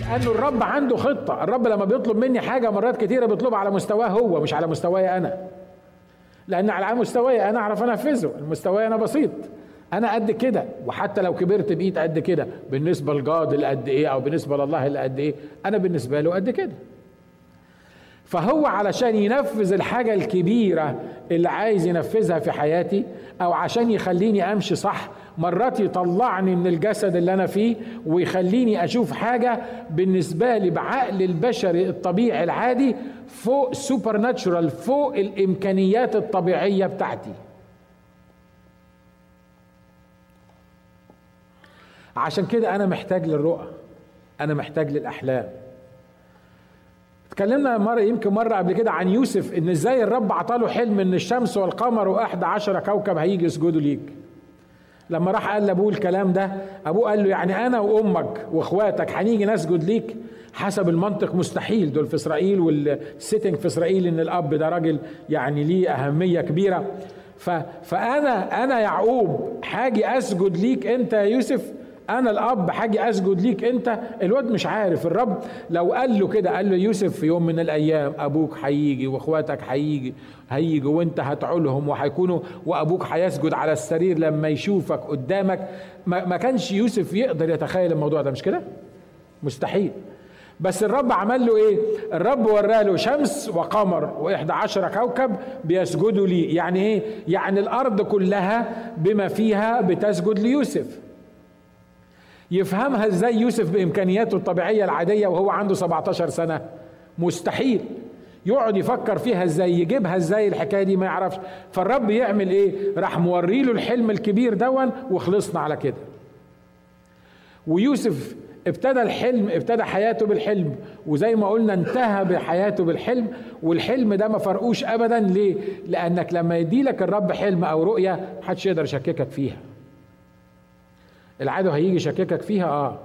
لأنه الرب عنده خطة. الرب لما بيطلب مني حاجة مرات كتيرة بيطلبها على مستواه هو مش على مستواي أنا. لأن على مستواي أنا أعرف أنفذه. المستوى أنا بسيط. أنا قد كده. وحتى لو كبرت بقيت قد كده. بالنسبة لجاد اللي قد إيه أو بالنسبة لله اللي قد إيه. أنا بالنسبة له قد كده. فهو علشان ينفذ الحاجة الكبيرة اللي عايز ينفذها في حياتي أو عشان يخليني أمشي صح مرات يطلعني من الجسد اللي أنا فيه ويخليني أشوف حاجة بالنسبة لي بعقل البشري الطبيعي العادي فوق سوبر ناتشورال فوق الإمكانيات الطبيعية بتاعتي. عشان كده أنا محتاج للرؤى أنا محتاج للأحلام. اتكلمنا مرة يمكن مرة قبل كده عن يوسف إن إزاي الرب عطاله حلم إن الشمس والقمر واحد عشر كوكب هيجي يسجدوا ليك. لما راح قال لأبوه الكلام ده أبوه قال له يعني أنا وأمك وإخواتك هنيجي نسجد ليك؟ حسب المنطق مستحيل. دول في إسرائيل والسيتنج في إسرائيل إن الأب ده راجل يعني ليه أهمية كبيرة. فأنا أنا يعقوب حاجي أسجد ليك أنت يا يوسف؟ أنا الاب حاجي اسجد ليك انت؟ الواد مش عارف. الرب لو قال له كده قال له يوسف في يوم من الأيام أبوك هيجي واخواتك هيجي هيجي وانت هتعولهم وهيكونوا وابوك هيسجد على السرير لما يشوفك قدامك. ما, كانش يوسف يقدر يتخيل الموضوع ده مش كده؟ مستحيل. بس الرب عمل له إيه؟ الرب وراله شمس وقمر واحدى عشر كوكب بيسجدوا لي يعني إيه؟ يعني الأرض كلها بما فيها بتسجد ليوسف. يفهمها إزاي يوسف بامكانياته الطبيعية العادية وهو عنده 17 سنة. مستحيل. يقعد يفكر فيها إزاي يجيبها إزاي الحكاية دي ما يعرفش. فالرب يعمل إيه؟ راح موري له الحلم الكبير دون وخلصنا على كده. ويوسف ابتدى الحلم ابتدى حياته بالحلم. وزي ما قلنا انتهى بحياته بالحلم. والحلم ده ما فرقوش ابدا. ليه؟ لأنك لما يديلك الرب حلم أو رؤية محدش يقدر يشككك فيها. العدو هيجي يشككك فيها آه.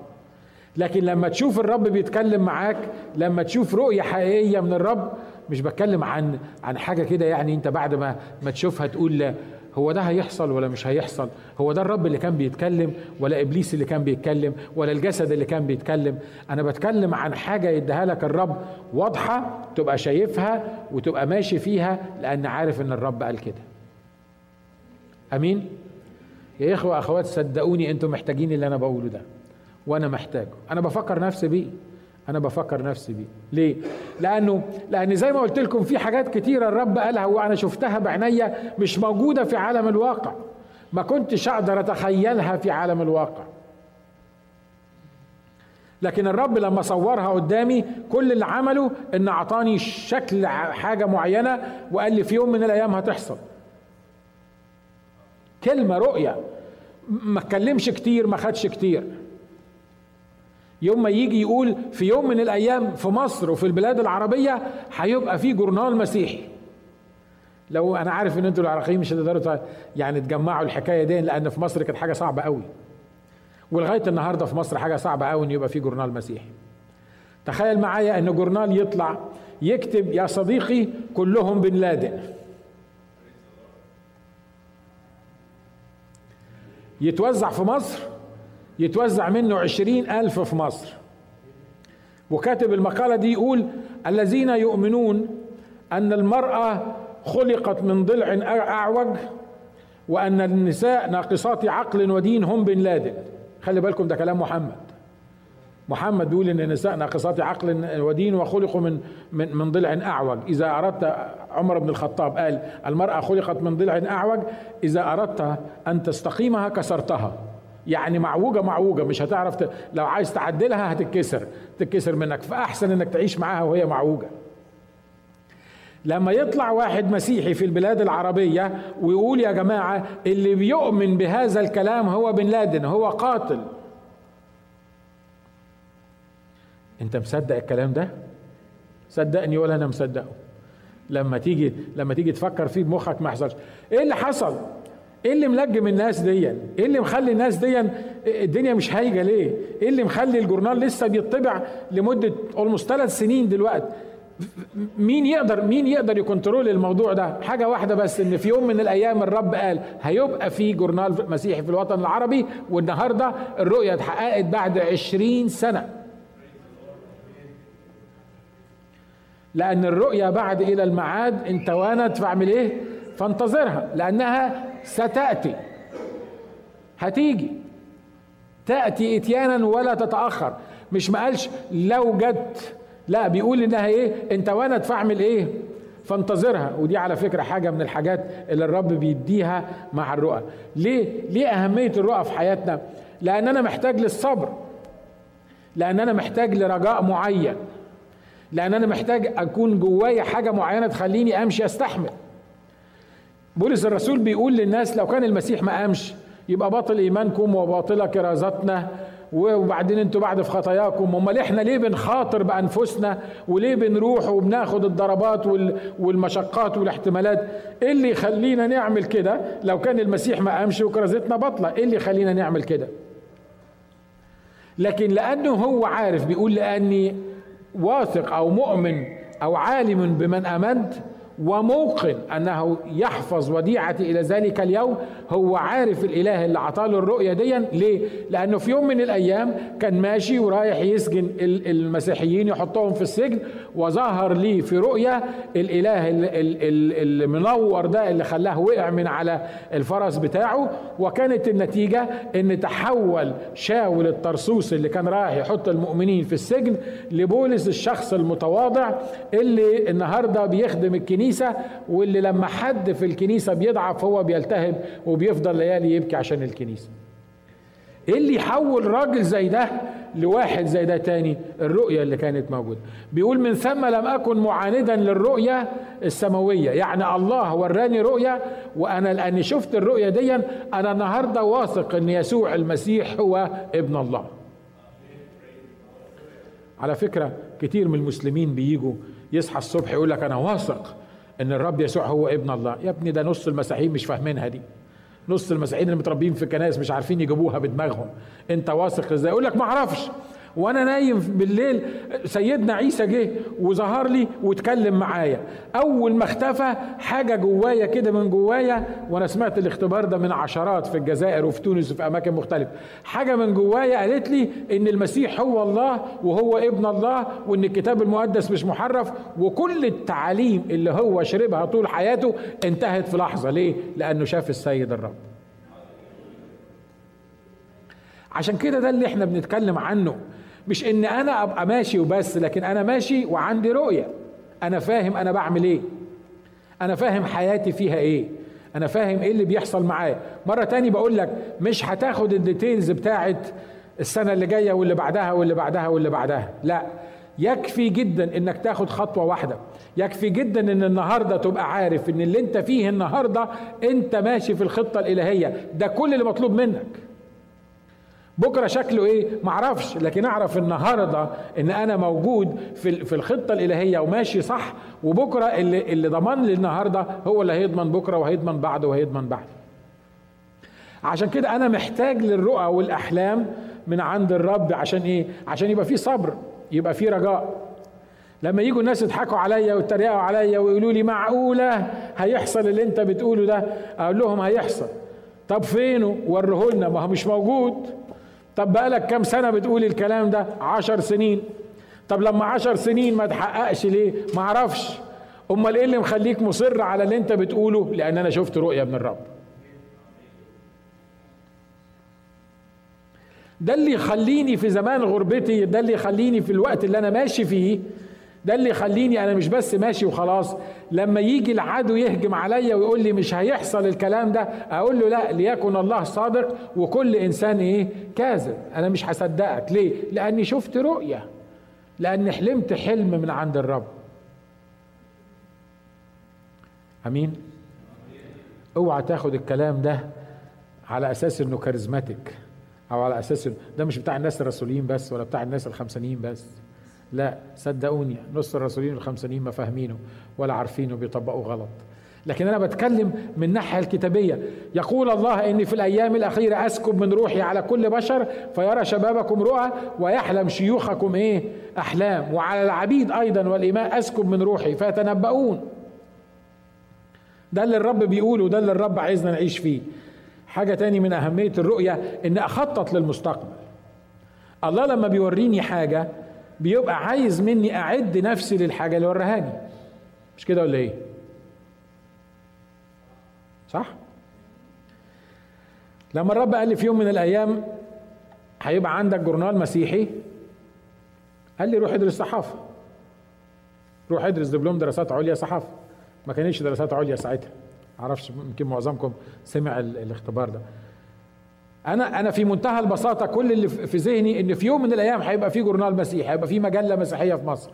لكن لما تشوف الرب بيتكلم معاك لما تشوف رؤية حقيقية من الرب مش بتكلم عن عن حاجة كده يعني أنت بعد ما ما تشوفها تقول لا. هو ده هيحصل ولا مش هيحصل؟ هو ده الرب اللي كان بيتكلم ولا إبليس اللي كان بيتكلم ولا الجسد اللي كان بيتكلم؟ أنا بتكلم عن حاجة يديها لك الرب واضحة تبقى شايفها وتبقى ماشي فيها لأن عارف إن الرب قال كده. آمين؟ يا إخوة أخوات صدقوني أنتم محتاجين اللي أنا بقوله ده. وأنا محتاجه. أنا بفكر نفسي بيه. أنا بفكر نفسي بيه. ليه؟ لأنه لأن زي ما قلت لكم في حاجات كتيرة الرب قالها وأنا شفتها بعينيا مش موجودة في عالم الواقع. ما كنتش أقدر أتخيلها في عالم الواقع. لكن الرب لما صورها قدامي كل اللي عمله إن أعطاني شكل حاجة معينة وقال لي في يوم من الأيام هتحصل. كلمة رؤية. ما اتكلمش كتير ما خدش كتير. يوم ما يجي يقول في يوم من الأيام في مصر وفي البلاد العربية هيبقى في جورنال مسيحي. لو أنا عارف إن أنتوا العراقيين مش هتقدروا يعني تجمعوا الحكاية دي لأن في مصر كانت حاجة صعبة قوي. ولغاية النهارده في مصر حاجة صعبة قوي إن يبقى في جورنال مسيحي. تخيل معايا إن جورنال يطلع يكتب يا صديقي كلهم بن لادن. يتوزع في مصر يتوزع منه عشرين ألف في مصر. وكاتب المقالة دي يقول الذين يؤمنون أن المرأة خلقت من ضلع أعوج وأن النساء ناقصات عقل ودين هم بن لادن. خلي بالكم ده كلام محمد. محمد بيقول إن النساء ناقصات عقل ودين وخلقوا من من من ضلع أعوج. إذا أردت عمر بن الخطاب قال المرأة خلقت من ضلع أعوج إذا أردت أن تستقيمها كسرتها. يعني معوجة معوجة مش هتعرف ت... لو عايز تعدلها هتتكسر. تتكسر منك فأحسن إنك تعيش معاها وهي معوجة. لما يطلع واحد مسيحي في البلاد العربية ويقول يا جماعة اللي بيؤمن بهذا الكلام هو بن لادن هو قاتل. انت مصدق الكلام ده؟ صدقني ولا أنا مصدقه. لما تيجي لما تيجي تفكر فيه بمخك ما يحصلش. إيه اللي حصل؟ إيه اللي ملجم الناس دي إيه اللي مخلي الناس دي الدنيا مش هايجة ليه؟ إيه اللي مخلي الجورنال لسه بيطبع لمدة اولموست ثلاث سنين دلوقتي مين يقدر مين يقدر يكنترول الموضوع ده؟ حاجة واحدة بس إن في يوم من الأيام الرب قال هيبقى في جورنال مسيحي في الوطن العربي والنهاردة الرؤية اتحققت بعد عشرين سنة. لأن الرؤيا بعد إلى المعاد إن توانت فاعمل إيه؟ فانتظرها لأنها ستأتي هتيجي تأتي إتيانا ولا تتأخر مش ما قالش لو جت لا بيقول إنها إيه؟ إن توانت فاعمل إيه؟ فانتظرها ودي على فكرة حاجة من الحاجات اللي الرب بيديها مع الرؤى ليه؟ ليه أهمية الرؤى في حياتنا؟ لأن أنا محتاج للصبر لأن أنا محتاج لرجاء معين لأن أنا محتاج أكون جوايا حاجة معينة تخليني أمشي أستحمل. بولس الرسول بيقول للناس لو كان المسيح ما قامش يبقى باطل إيمانكم وباطلة كرازتنا وبعدين أنتوا بعد في خطاياكم. امال إحنا ليه بنخاطر بأنفسنا؟ وليه بنروح وبناخد الضربات والمشقات والاحتمالات؟ إيه اللي يخلينا نعمل كده لو كان المسيح ما قامش وكرازتنا باطلة؟ إيه اللي يخلينا نعمل كده؟ لكن لأنه هو عارف بيقول لأني واثق أو مؤمن أو عالم بمن آمنت وموقن أنه يحفظ وديعتي إلى ذلك اليوم هو عارف الإله اللي عطاله الرؤية دي ليه؟ لأنه في يوم من الأيام كان ماشي ورايح يسجن المسيحيين يحطهم في السجن وظهر لي في رؤية الإله المنور ده اللي خلاه وقع من على الفرس بتاعه وكانت النتيجة إن تحول شاول الطرسوس اللي كان رايح يحط المؤمنين في السجن لبولس الشخص المتواضع اللي النهارده بيخدم الكنيسة الكنيسة واللي لما حد في الكنيسة بيضعف هو بيلتهب وبيفضل ليالي يبكي عشان الكنيسة. إيه اللي يحول راجل زي ده لواحد زي ده تاني؟ الرؤية اللي كانت موجودة. بيقول من ثم لم أكن معاندا للرؤية السماوية. يعني الله وراني رؤية وأنا لأني شفت الرؤية دي أنا النهاردة واثق أن يسوع المسيح هو ابن الله. على فكرة كتير من المسلمين بيجوا يصحى الصبح يقول لك أنا واثق إن الرب يسوع هو ابن الله. يا ابني ده نص المسيحيين مش فاهمينها دي. نص المسيحيين اللي متربيين في كنائس مش عارفين يجيبوها بدماغهم. أنت واثق إزاي؟ يقول لك ما أعرفش. وأنا نايم بالليل سيدنا عيسى جه وظهر لي واتكلم معايا. اول ما اختفى حاجة جوايا كده من جوايا وأنا سمعت الاختبار ده من عشرات في الجزائر وفي تونس وفي اماكن مختلفة. حاجة من جوايا قالت لي إن المسيح هو الله وهو ابن الله وإن الكتاب المقدس مش محرف وكل التعاليم اللي هو شربها طول حياته انتهت في لحظة. ليه؟ لأنه شاف السيد الرب. عشان كده ده اللي إحنا بنتكلم عنه. مش إن أنا أبقى ماشي وبس لكن أنا ماشي وعندي رؤية. أنا فاهم أنا بعمل إيه. أنا فاهم حياتي فيها إيه. أنا فاهم إيه اللي بيحصل معايا. مرة تاني بقول لك مش هتاخد الديتيلز بتاعت السنة اللي جاية واللي بعدها واللي بعدها واللي بعدها. لا يكفي جدا إنك تاخد خطوة واحدة. يكفي جدا إن النهارده تبقى عارف إن اللي أنت فيه النهارده أنت ماشي في الخطة الإلهية. ده كل اللي مطلوب منك. بكرة شكله إيه؟ معرفش لكن أعرف النهارده إن أنا موجود في في الخطة الإلهية وماشي صح وبكرة اللي اللي ضمن لي النهارده هو اللي هيضمن بكرة وهيضمن بعده وهيضمن بعده. عشان كده أنا محتاج للرؤى والأحلام من عند الرب عشان إيه؟ عشان يبقى في صبر يبقى في رجاء. لما يجوا الناس يضحكوا عليا ويتريقوا عليا ويقولوا لي معقولة؟ هيحصل اللي أنت بتقوله ده؟ أقول لهم هيحصل. طب فينه؟ وريه لنا ما هو مش موجود. طب بقالك كام سنة بتقول الكلام ده؟ عشر سنين. طب لما عشر سنين ما تحققش ليه؟ ما أعرفش. امال إيه اللي مخليك مصر على اللي انت بتقوله؟ لأن أنا شفت رؤية من الرب. ده اللي يخليني في زمان غربتي ده اللي يخليني في الوقت اللي أنا ماشي فيه ده اللي يخليني أنا مش بس ماشي وخلاص لما يجي العدو يهجم عليا ويقول لي مش هيحصل الكلام ده أقول له لا ليكن الله صادق وكل إنسان إيه؟ كاذب. أنا مش هصدقك. ليه؟ لأني شفت رؤية. لأني حلمت حلم من عند الرب. أمين؟ اوعى تاخد الكلام ده على أساس إنه كاريزماتيك أو على أساس ده مش بتاع الناس الرسولين بس ولا بتاع الناس الخمسانيين بس. لا صدقوني نص الرسولين الخمسانين ما فاهمينه ولا عارفينه بيطبقوا غلط. لكن أنا بتكلم من الناحيه الكتابية. يقول الله إني في الأيام الأخيرة أسكب من روحي على كل بشر فيرى شبابكم رؤى ويحلم شيوخكم إيه؟ أحلام. وعلى العبيد أيضا والإماء أسكب من روحي فيتنبؤون. ده اللي الرب بيقوله ده اللي الرب عايزنا نعيش فيه. حاجة تاني من أهمية الرؤية ان أخطط للمستقبل. الله لما بيوريني حاجة بيبقى عايز مني أعد نفسي للحاجة اللي ورهاني. مش كده ولا إيه؟ صح؟ لما الرب قال لي في يوم من الأيام هيبقى عندك جورنال مسيحي قال لي روح ادرس صحافة. روح ادرس دبلوم دراسات عليا صحافة. ما كانتش دراسات عليا ساعتها. معرفش يمكن معظمكم سمع الاختبار ده. أنا أنا في منتهى البساطة كل اللي في ذهني إن في يوم من الأيام هيبقى في جورنال مسيحي هيبقى في مجلة مسيحية في مصر.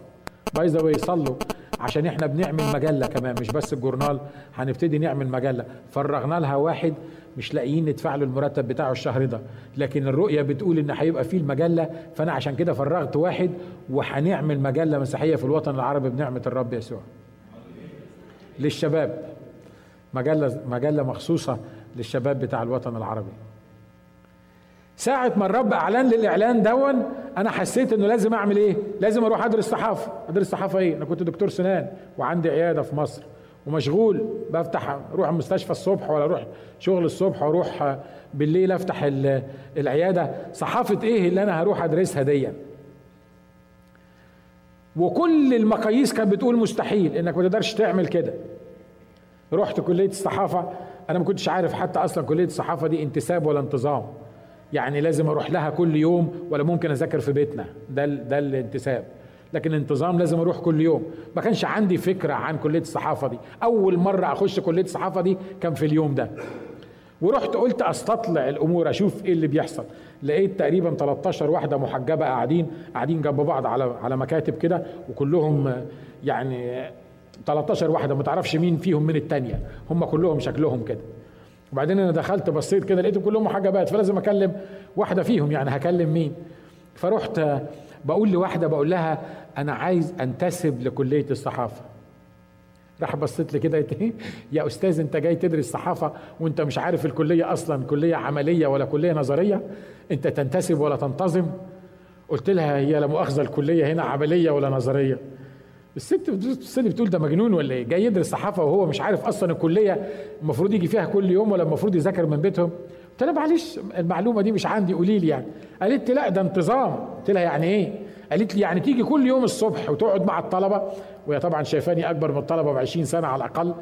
by the way صلوا عشان إحنا بنعمل مجلة كمان مش بس الجورنال هنبتدي نعمل مجلة. فرغنا لها واحد مش لاقيين ندفع له المرتب بتاعه الشهر ده. لكن الرؤية بتقول إن هيبقى فيه المجلة فأنا عشان كده فرغت واحد وهنعمل مجلة مسيحية في الوطن العربي بنعمة الرب يسوع. للشباب مجلة مجلة مخصوصة للشباب بتاع الوطن العربي. ساعة ما الرب أعلن لي الإعلان دون أنا حسيت إنه لازم أعمل إيه؟ لازم أروح أدرس صحافة، أدرس صحافة إيه؟ أنا كنت دكتور سنان وعندي عيادة في مصر ومشغول. بفتح أروح المستشفى الصبح ولا أروح شغل الصبح وأروح بالليل أفتح العيادة. صحافة إيه اللي أنا هروح أدرسها دي؟ وكل المقاييس كانت بتقول مستحيل إنك ما تقدرش تعمل كده. رحت كلية الصحافة. أنا ما كنتش عارف حتى أصلا كلية الصحافة دي انتساب ولا انتظام. يعني لازم أروح لها كل يوم ولا ممكن أذاكر في بيتنا. ده ده الانتساب. لكن انتظام لازم أروح كل يوم. ما كانش عندي فكرة عن كلية الصحافة دي. أول مرة أخش كلية الصحافة دي كان في اليوم ده. ورحت قلت أستطلع الأمور أشوف إيه اللي بيحصل. لقيت تقريبا 13 واحدة محجبة قاعدين قاعدين جنب بعض على على مكاتب كده وكلهم يعني 13 واحدة ما تعرفش مين فيهم من الثانية هم كلهم شكلهم كده. وبعدين أنا دخلت بصيت كده لقيتهم كلهم محجبات فلازم اكلم واحدة فيهم يعني هكلم مين؟ فرحت بقول لواحدة بقول لها أنا عايز أنتسب لكلية الصحافة. راح بصيت لي كده؟ يا أستاذ أنت جاي تدرس صحافة وأنت مش عارف الكلية أصلا كلية عملية ولا كلية نظرية؟ أنت تنتسب ولا تنتظم؟ قلت لها هي لا مؤاخذة الكلية هنا عملية ولا نظرية. الست بتبص بتقول ده مجنون ولا إيه؟ جاي يدرس صحافة وهو مش عارف أصلا الكلية المفروض يجي فيها كل يوم ولا المفروض يذاكر من بيتهم؟ قلت لها معلش المعلومة دي مش عندي قولي لي يعني. قالت لي لا ده انتظام. قلت لها يعني إيه؟ قالت لي يعني تيجي كل يوم الصبح وتقعد مع الطلبة وهي طبعا شايفاني أكبر من الطلبة ب 20 سنة على الأقل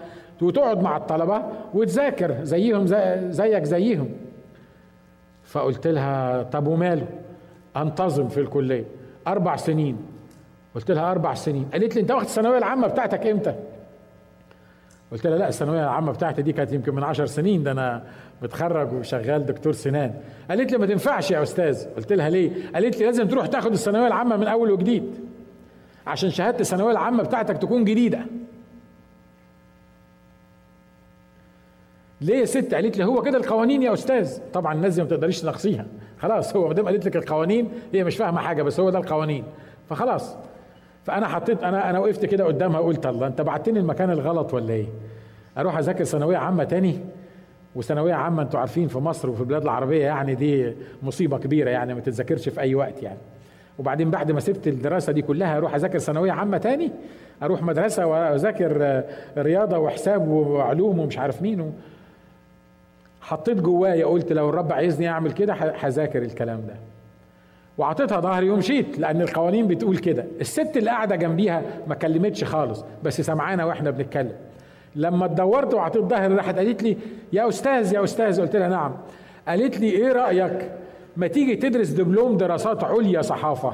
وتقعد مع الطلبة وتذاكر زيهم زي زيك زيهم. فقلت لها طب وماله؟ أنتظم في الكلية. أربع سنين. قلت لها أربع سنين. قالت لي أنت واخد الثانوية العامة بتاعتك إمتى؟ قلت لها لا الثانوية العامة بتاعتي دي كانت يمكن من عشر سنين ده أنا متخرج وشغال دكتور سنان. قالت لي ما تنفعش يا أستاذ. قلت لها ليه؟ قالت لي لازم تروح تاخد الثانوية العامة من أول وجديد عشان شهادة الثانوية العامة بتاعتك تكون جديدة. ليه يا ست؟ قالت لي هو كده القوانين يا أستاذ. طبعا الناس ما تقدريش تناقصيها. خلاص هو ما دام قالت لك القوانين هي مش فاهمة حاجة بس هو ده القوانين. فخلاص فأنا حطيت أنا أنا وقفت كده قدامها قلت الله أنت بعتني المكان الغلط ولا إيه؟ أروح أذاكر ثانوية عامة تاني؟ وثانوية عامة أنتوا عارفين في مصر وفي البلاد العربية يعني دي مصيبة كبيرة يعني ما تتذاكرش في أي وقت يعني. وبعدين بعد ما سبت الدراسة دي كلها أروح أذاكر ثانوية عامة تاني؟ أروح مدرسة وأذاكر رياضة وحساب وعلوم ومش عارف مين. حطيت جوايا قلت لو الرب عايزني أعمل كده هذاكر الكلام ده. وعطيتها ظهري ومشيت لأن القوانين بتقول كده. الست اللي قاعدة جنبيها ما كلمتش خالص بس سمعانا وإحنا بنتكلم. لما اتدورت وعطيت ظهري راحت قالت لي يا أستاذ يا أستاذ. قلت لها نعم. قالت لي إيه رأيك ما تيجي تدرس دبلوم دراسات عليا صحافة؟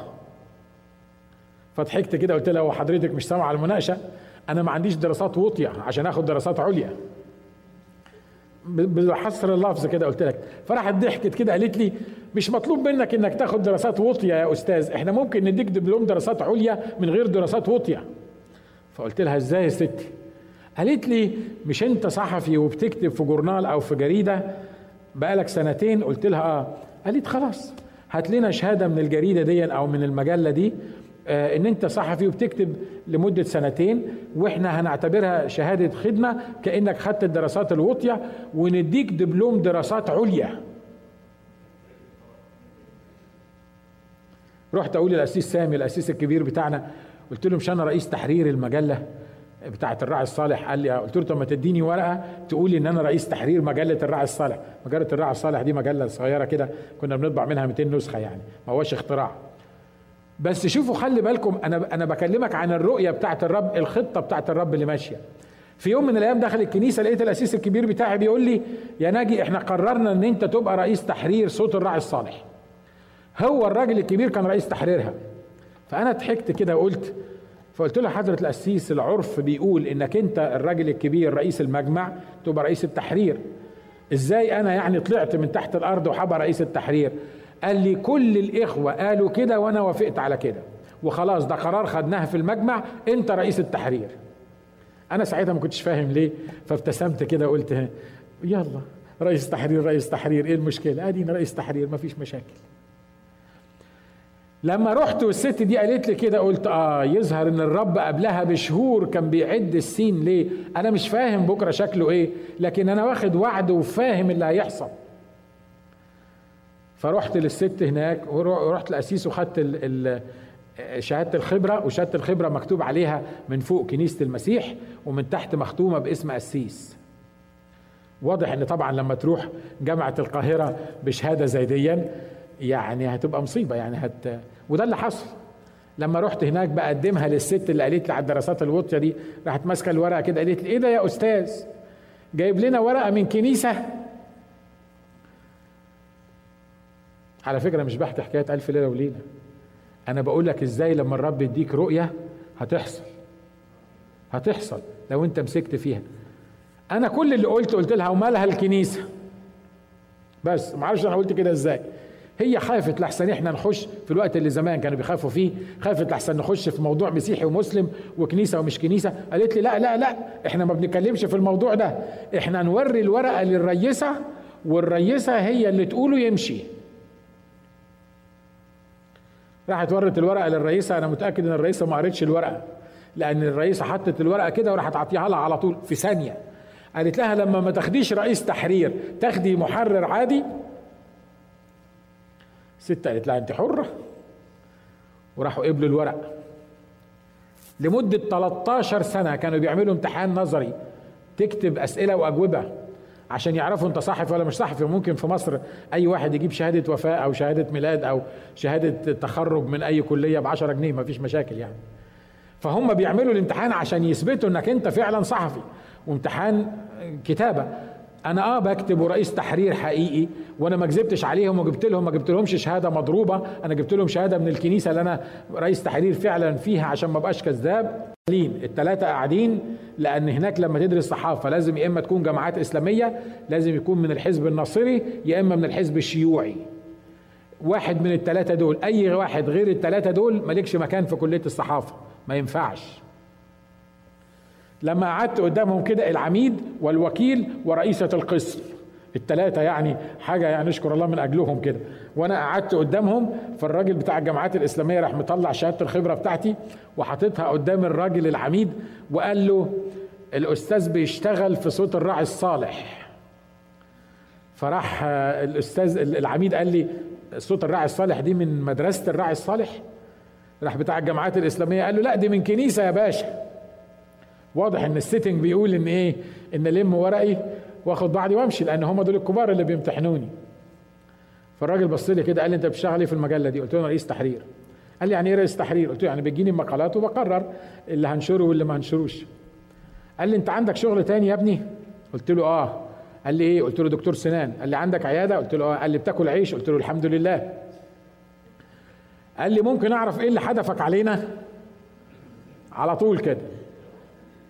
فضحكت كده قلت لها هو حضرتك مش سامعه المناقشة؟ أنا ما عنديش دراسات وطيه عشان آخد دراسات عليا. بحصر اللفظ كده قلت لك. فراحت ضحكت كده قالت لي مش مطلوب منك إنك تاخد دراسات وطيه يا أستاذ. إحنا ممكن نديك دبلوم دراسات عليا من غير دراسات وطيه فقلت لها إزاي يا ستي؟ قالت لي مش أنت صحفي وبتكتب في جورنال أو في جريدة؟ بقالك سنتين. قلت لها آه. قالت خلاص هات لنا شهادة من الجريدة دي أو من المجلة دي إن أنت صحفي وبتكتب لمدة سنتين وإحنا هنعتبرها شهادة خدمة كأنك خدت الدراسات الوطية ونديك دبلوم دراسات عليا. رحت أقول للاسيس سامي الاسيس الكبير بتاعنا قلت له مش أنا رئيس تحرير المجلة بتاعة الراعي الصالح؟ قال لي قلت له طب ما تديني ورقة تقول إن أنا رئيس تحرير مجلة الراعي الصالح. مجلة الراعي الصالح دي مجلة صغيرة كده كنا بنطبع منها 200 نسخة يعني ما هوش اختراع. بس شوفوا خلي بالكم أنا أنا بكلمك عن الرؤية بتاعت الرب الخطة بتاعت الرب اللي ماشيه في يوم من الأيام دخل الكنيسة لقيت الأسيس الكبير بتاعي بيقول لي يا ناجي إحنا قررنا إن أنت تبقى رئيس تحرير صوت الراعي الصالح. هو الراجل الكبير كان رئيس تحريرها. فأنا ضحكت كده وقلت فقلت له حضرة القسيس العرف بيقول إنك أنت الراجل الكبير رئيس المجمع تبقى رئيس التحرير. إزاي أنا يعني طلعت من تحت الأرض وحبقى رئيس التحرير؟ قال لي كل الإخوة قالوا كده وأنا وافقت على كده. وخلاص ده قرار خدناه في المجمع أنت رئيس التحرير. أنا ساعتها ما كنتش فاهم ليه فابتسمت كده وقلت يلا رئيس تحرير رئيس تحرير إيه المشكلة؟ ادينا رئيس تحرير ما فيش مشاكل. لما رحت والست دي قالت لي كده قلت آه يظهر إن الرب قبلها بشهور كان بيعد السين ليه؟ أنا مش فاهم بكرة شكله إيه لكن أنا واخد وعد وفاهم اللي هيحصل. فرحت للست هناك ورحت للاسيس وخدت شهادة الخبرة وشهادة الخبرة مكتوب عليها من فوق كنيسة المسيح ومن تحت مختومة باسم قسيس واضح إن طبعا لما تروح جامعة القاهرة بشهادة زي ديا يعني هتبقى مصيبة يعني هت وده اللي حصل. لما رحت هناك بقدمها للست اللي قالت لي على الدراسات الواطيه دي راحت ماسكة الورقة كده قالت لي إيه ده يا أستاذ؟ جايب لنا ورقة من كنيسة؟ على فكرة مش بحكي حكاية ألف ليلة وليلة. أنا بقول لك إزاي لما الرب يديك رؤية هتحصل. هتحصل لو أنت مسكت فيها. أنا كل اللي قلت قلت لها ومالها الكنيسة. بس ما أعرفش أنا قلت كده إزاي. هي خافت لحسن إحنا نخش في الوقت اللي زمان كانوا بيخافوا فيه. خافت لحسن نخش في موضوع مسيحي ومسلم وكنيسة ومش كنيسة. قالت لي لا لا لا إحنا ما بنتكلمش في الموضوع ده. إحنا نوري الورقة للريسه والريسه هي اللي تقوله يمشي. راحت ورت الورقة للرئيسه أنا متأكد إن الرئيسه ما قريتش الورقة لأن الرئيسه حطت الورقة كده وراحت عطيها لها على طول في ثانية. قالت لها لما ما تاخديش رئيس تحرير تاخدي محرر عادي. ست قالت لها أنت حرة. وراحوا قبلوا الورق. لمدة 13 سنة كانوا بيعملوا امتحان نظري تكتب أسئلة وأجوبة. عشان يعرفوا انت صحفي ولا مش صحفي ممكن في مصر أي واحد يجيب شهادة وفاة أو شهادة ميلاد أو شهادة تخرج من أي كلية ب 10 جنيه مفيش مشاكل يعني. فهم بيعملوا الامتحان عشان يثبتوا إنك أنت فعلا صحفي. وامتحان كتابة. أنا آه بكتب ورئيس تحرير حقيقي وأنا ما كذبتش عليهم وجبت لهم ما جبت لهمش شهادة مضروبة أنا جبت لهم شهادة من الكنيسة اللي أنا رئيس تحرير فعلا فيها عشان ما ابقاش كذاب. الثلاثه قاعدين لأن هناك لما تدرس صحافة لازم يا إما تكون جماعات إسلامية لازم يكون من الحزب الناصري يا إما من الحزب الشيوعي. واحد من الثلاثه دول أي واحد غير الثلاثه دول مالكش مكان في كلية الصحافة ما ينفعش. لما قعدت قدامهم كده العميد والوكيل ورئيسة القسم. التلاتة يعني حاجة يعني نشكر الله من أجلهم كده. وأنا قعدت قدامهم فالراجل بتاع الجامعات الإسلامية راح مطلع شهادة الخبرة بتاعتي وحاططها قدام الراجل العميد وقال له الأستاذ بيشتغل في صوت الراعي الصالح. فراح الأستاذ العميد قال لي صوت الراعي الصالح دي من مدرسة الراعي الصالح؟ راح بتاع الجامعات الإسلامية قال له لا دي من كنيسة يا باشا. واضح إن ال setting بيقول إن إيه؟ إن ألم ورقي واخد بعضي وامشي لأن هم دول الكبار اللي بيمتحنوني. فالراجل بص لي كده قال لي أنت بتشتغل إيه في المجله دي؟ قلت له أنا رئيس تحرير. قال لي يعني إيه رئيس تحرير؟ قلت له يعني بتجيني مقالات وبقرر اللي هنشره واللي ما هنشروش. قال لي أنت عندك شغل تاني يا ابني؟ قلت له آه. قال لي إيه؟ قلت له دكتور سنان. قال لي عندك عيادة؟ قلت له آه. قال لي بتاكل عيش؟ قلت له الحمد لله. قال لي ممكن أعرف إيه اللي حدفك علينا؟ على طول كده.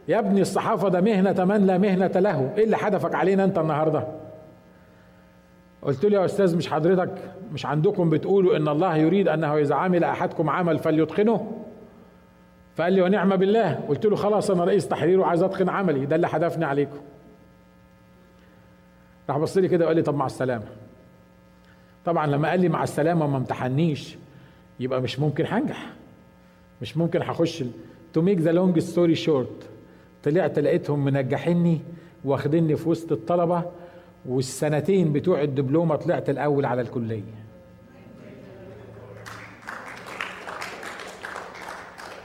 يا ابني الصحافة ده مهنة من لا مهنة له. إيه اللي حدفك علينا أنت النهاردة؟ قلت له يا أستاذ مش حضرتك مش عندكم بتقولوا إن الله يريد أنه إذا عمل أحدكم عمل فليتقنه؟ فقال لي ونعم بالله. قلت له خلاص أنا رئيس تحرير وعايز أتقن عملي. ده اللي حدفني عليكم. راح بص لي كده وقال لي طب مع السلامة. طبعا لما قال لي مع السلامة ما امتحنيش يبقى مش ممكن هنجح. مش ممكن هخش to make the long story short طلعت لقيتهم منجحيني واخديني في وسط الطلبة والسنتين بتوع الدبلومة طلعت الأول على الكلية.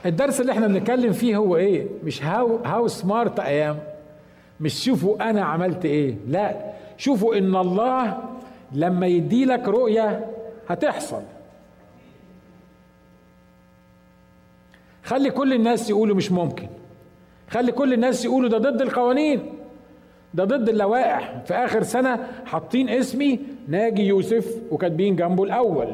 الدرس اللي إحنا بنتكلم فيه هو إيه؟ مش how how smart I am مش شوفوا أنا عملت إيه. لا شوفوا إن الله لما يدي لك رؤية هتحصل. خلي كل الناس يقولوا مش ممكن. خلي كل الناس يقولوا ده ضد القوانين ده ضد اللوائح. في آخر سنة حاطين اسمي ناجي يوسف وكاتبين جنبه الأول.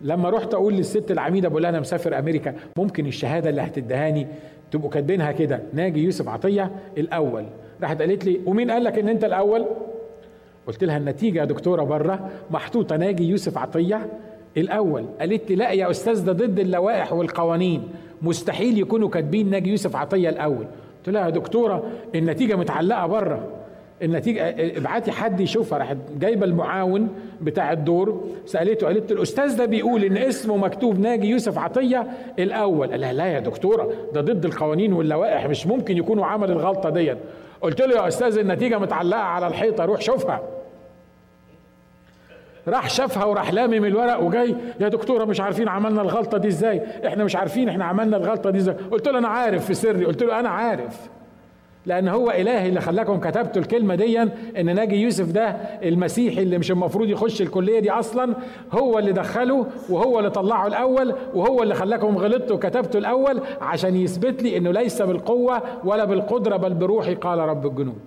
لما رحت أقول للست العميدة بقول لها أنا مسافر أمريكا ممكن الشهادة اللي هتدهاني تبقوا كاتبينها كده ناجي يوسف عطية الأول. راحت قالت لي ومين قال لك إن أنت الأول؟ قلت لها النتيجة يا دكتورة برة محطوطة ناجي يوسف عطية الأول. قالت لي لا يا أستاذ ده ضد اللوائح والقوانين. مستحيل يكونوا كاتبين ناجي يوسف عطية الأول. قلت لها يا دكتورة النتيجة متعلقة بره النتيجة ابعتي حد يشوفها. راحت جايبة المعاون بتاع الدور سألته قالت الأستاذ ده بيقول إن اسمه مكتوب ناجي يوسف عطية الأول. قال لها لا يا دكتورة ده ضد القوانين واللوائح مش ممكن يكونوا عمل الغلطة دي قلت له يا أستاذ النتيجة متعلقة على الحيطة روح شوفها. راح شافها وراح لامم الورق وجاي يا دكتورة مش عارفين عملنا الغلطة دي إزاي؟ إحنا مش عارفين إحنا عملنا الغلطة دي إزاي. قلت له أنا عارف في سري. قلت له أنا عارف. لأن هو إلهي اللي خلاكم كتبتوا الكلمة دي إن ناجي يوسف ده المسيحي اللي مش المفروض يخش الكلية دي أصلا هو اللي دخله وهو اللي طلعه الأول وهو اللي خلاكم غلطتوا وكتبتوا الأول عشان يثبت لي إنه ليس بالقوة ولا بالقدرة بل بروحي قال رب الجنود.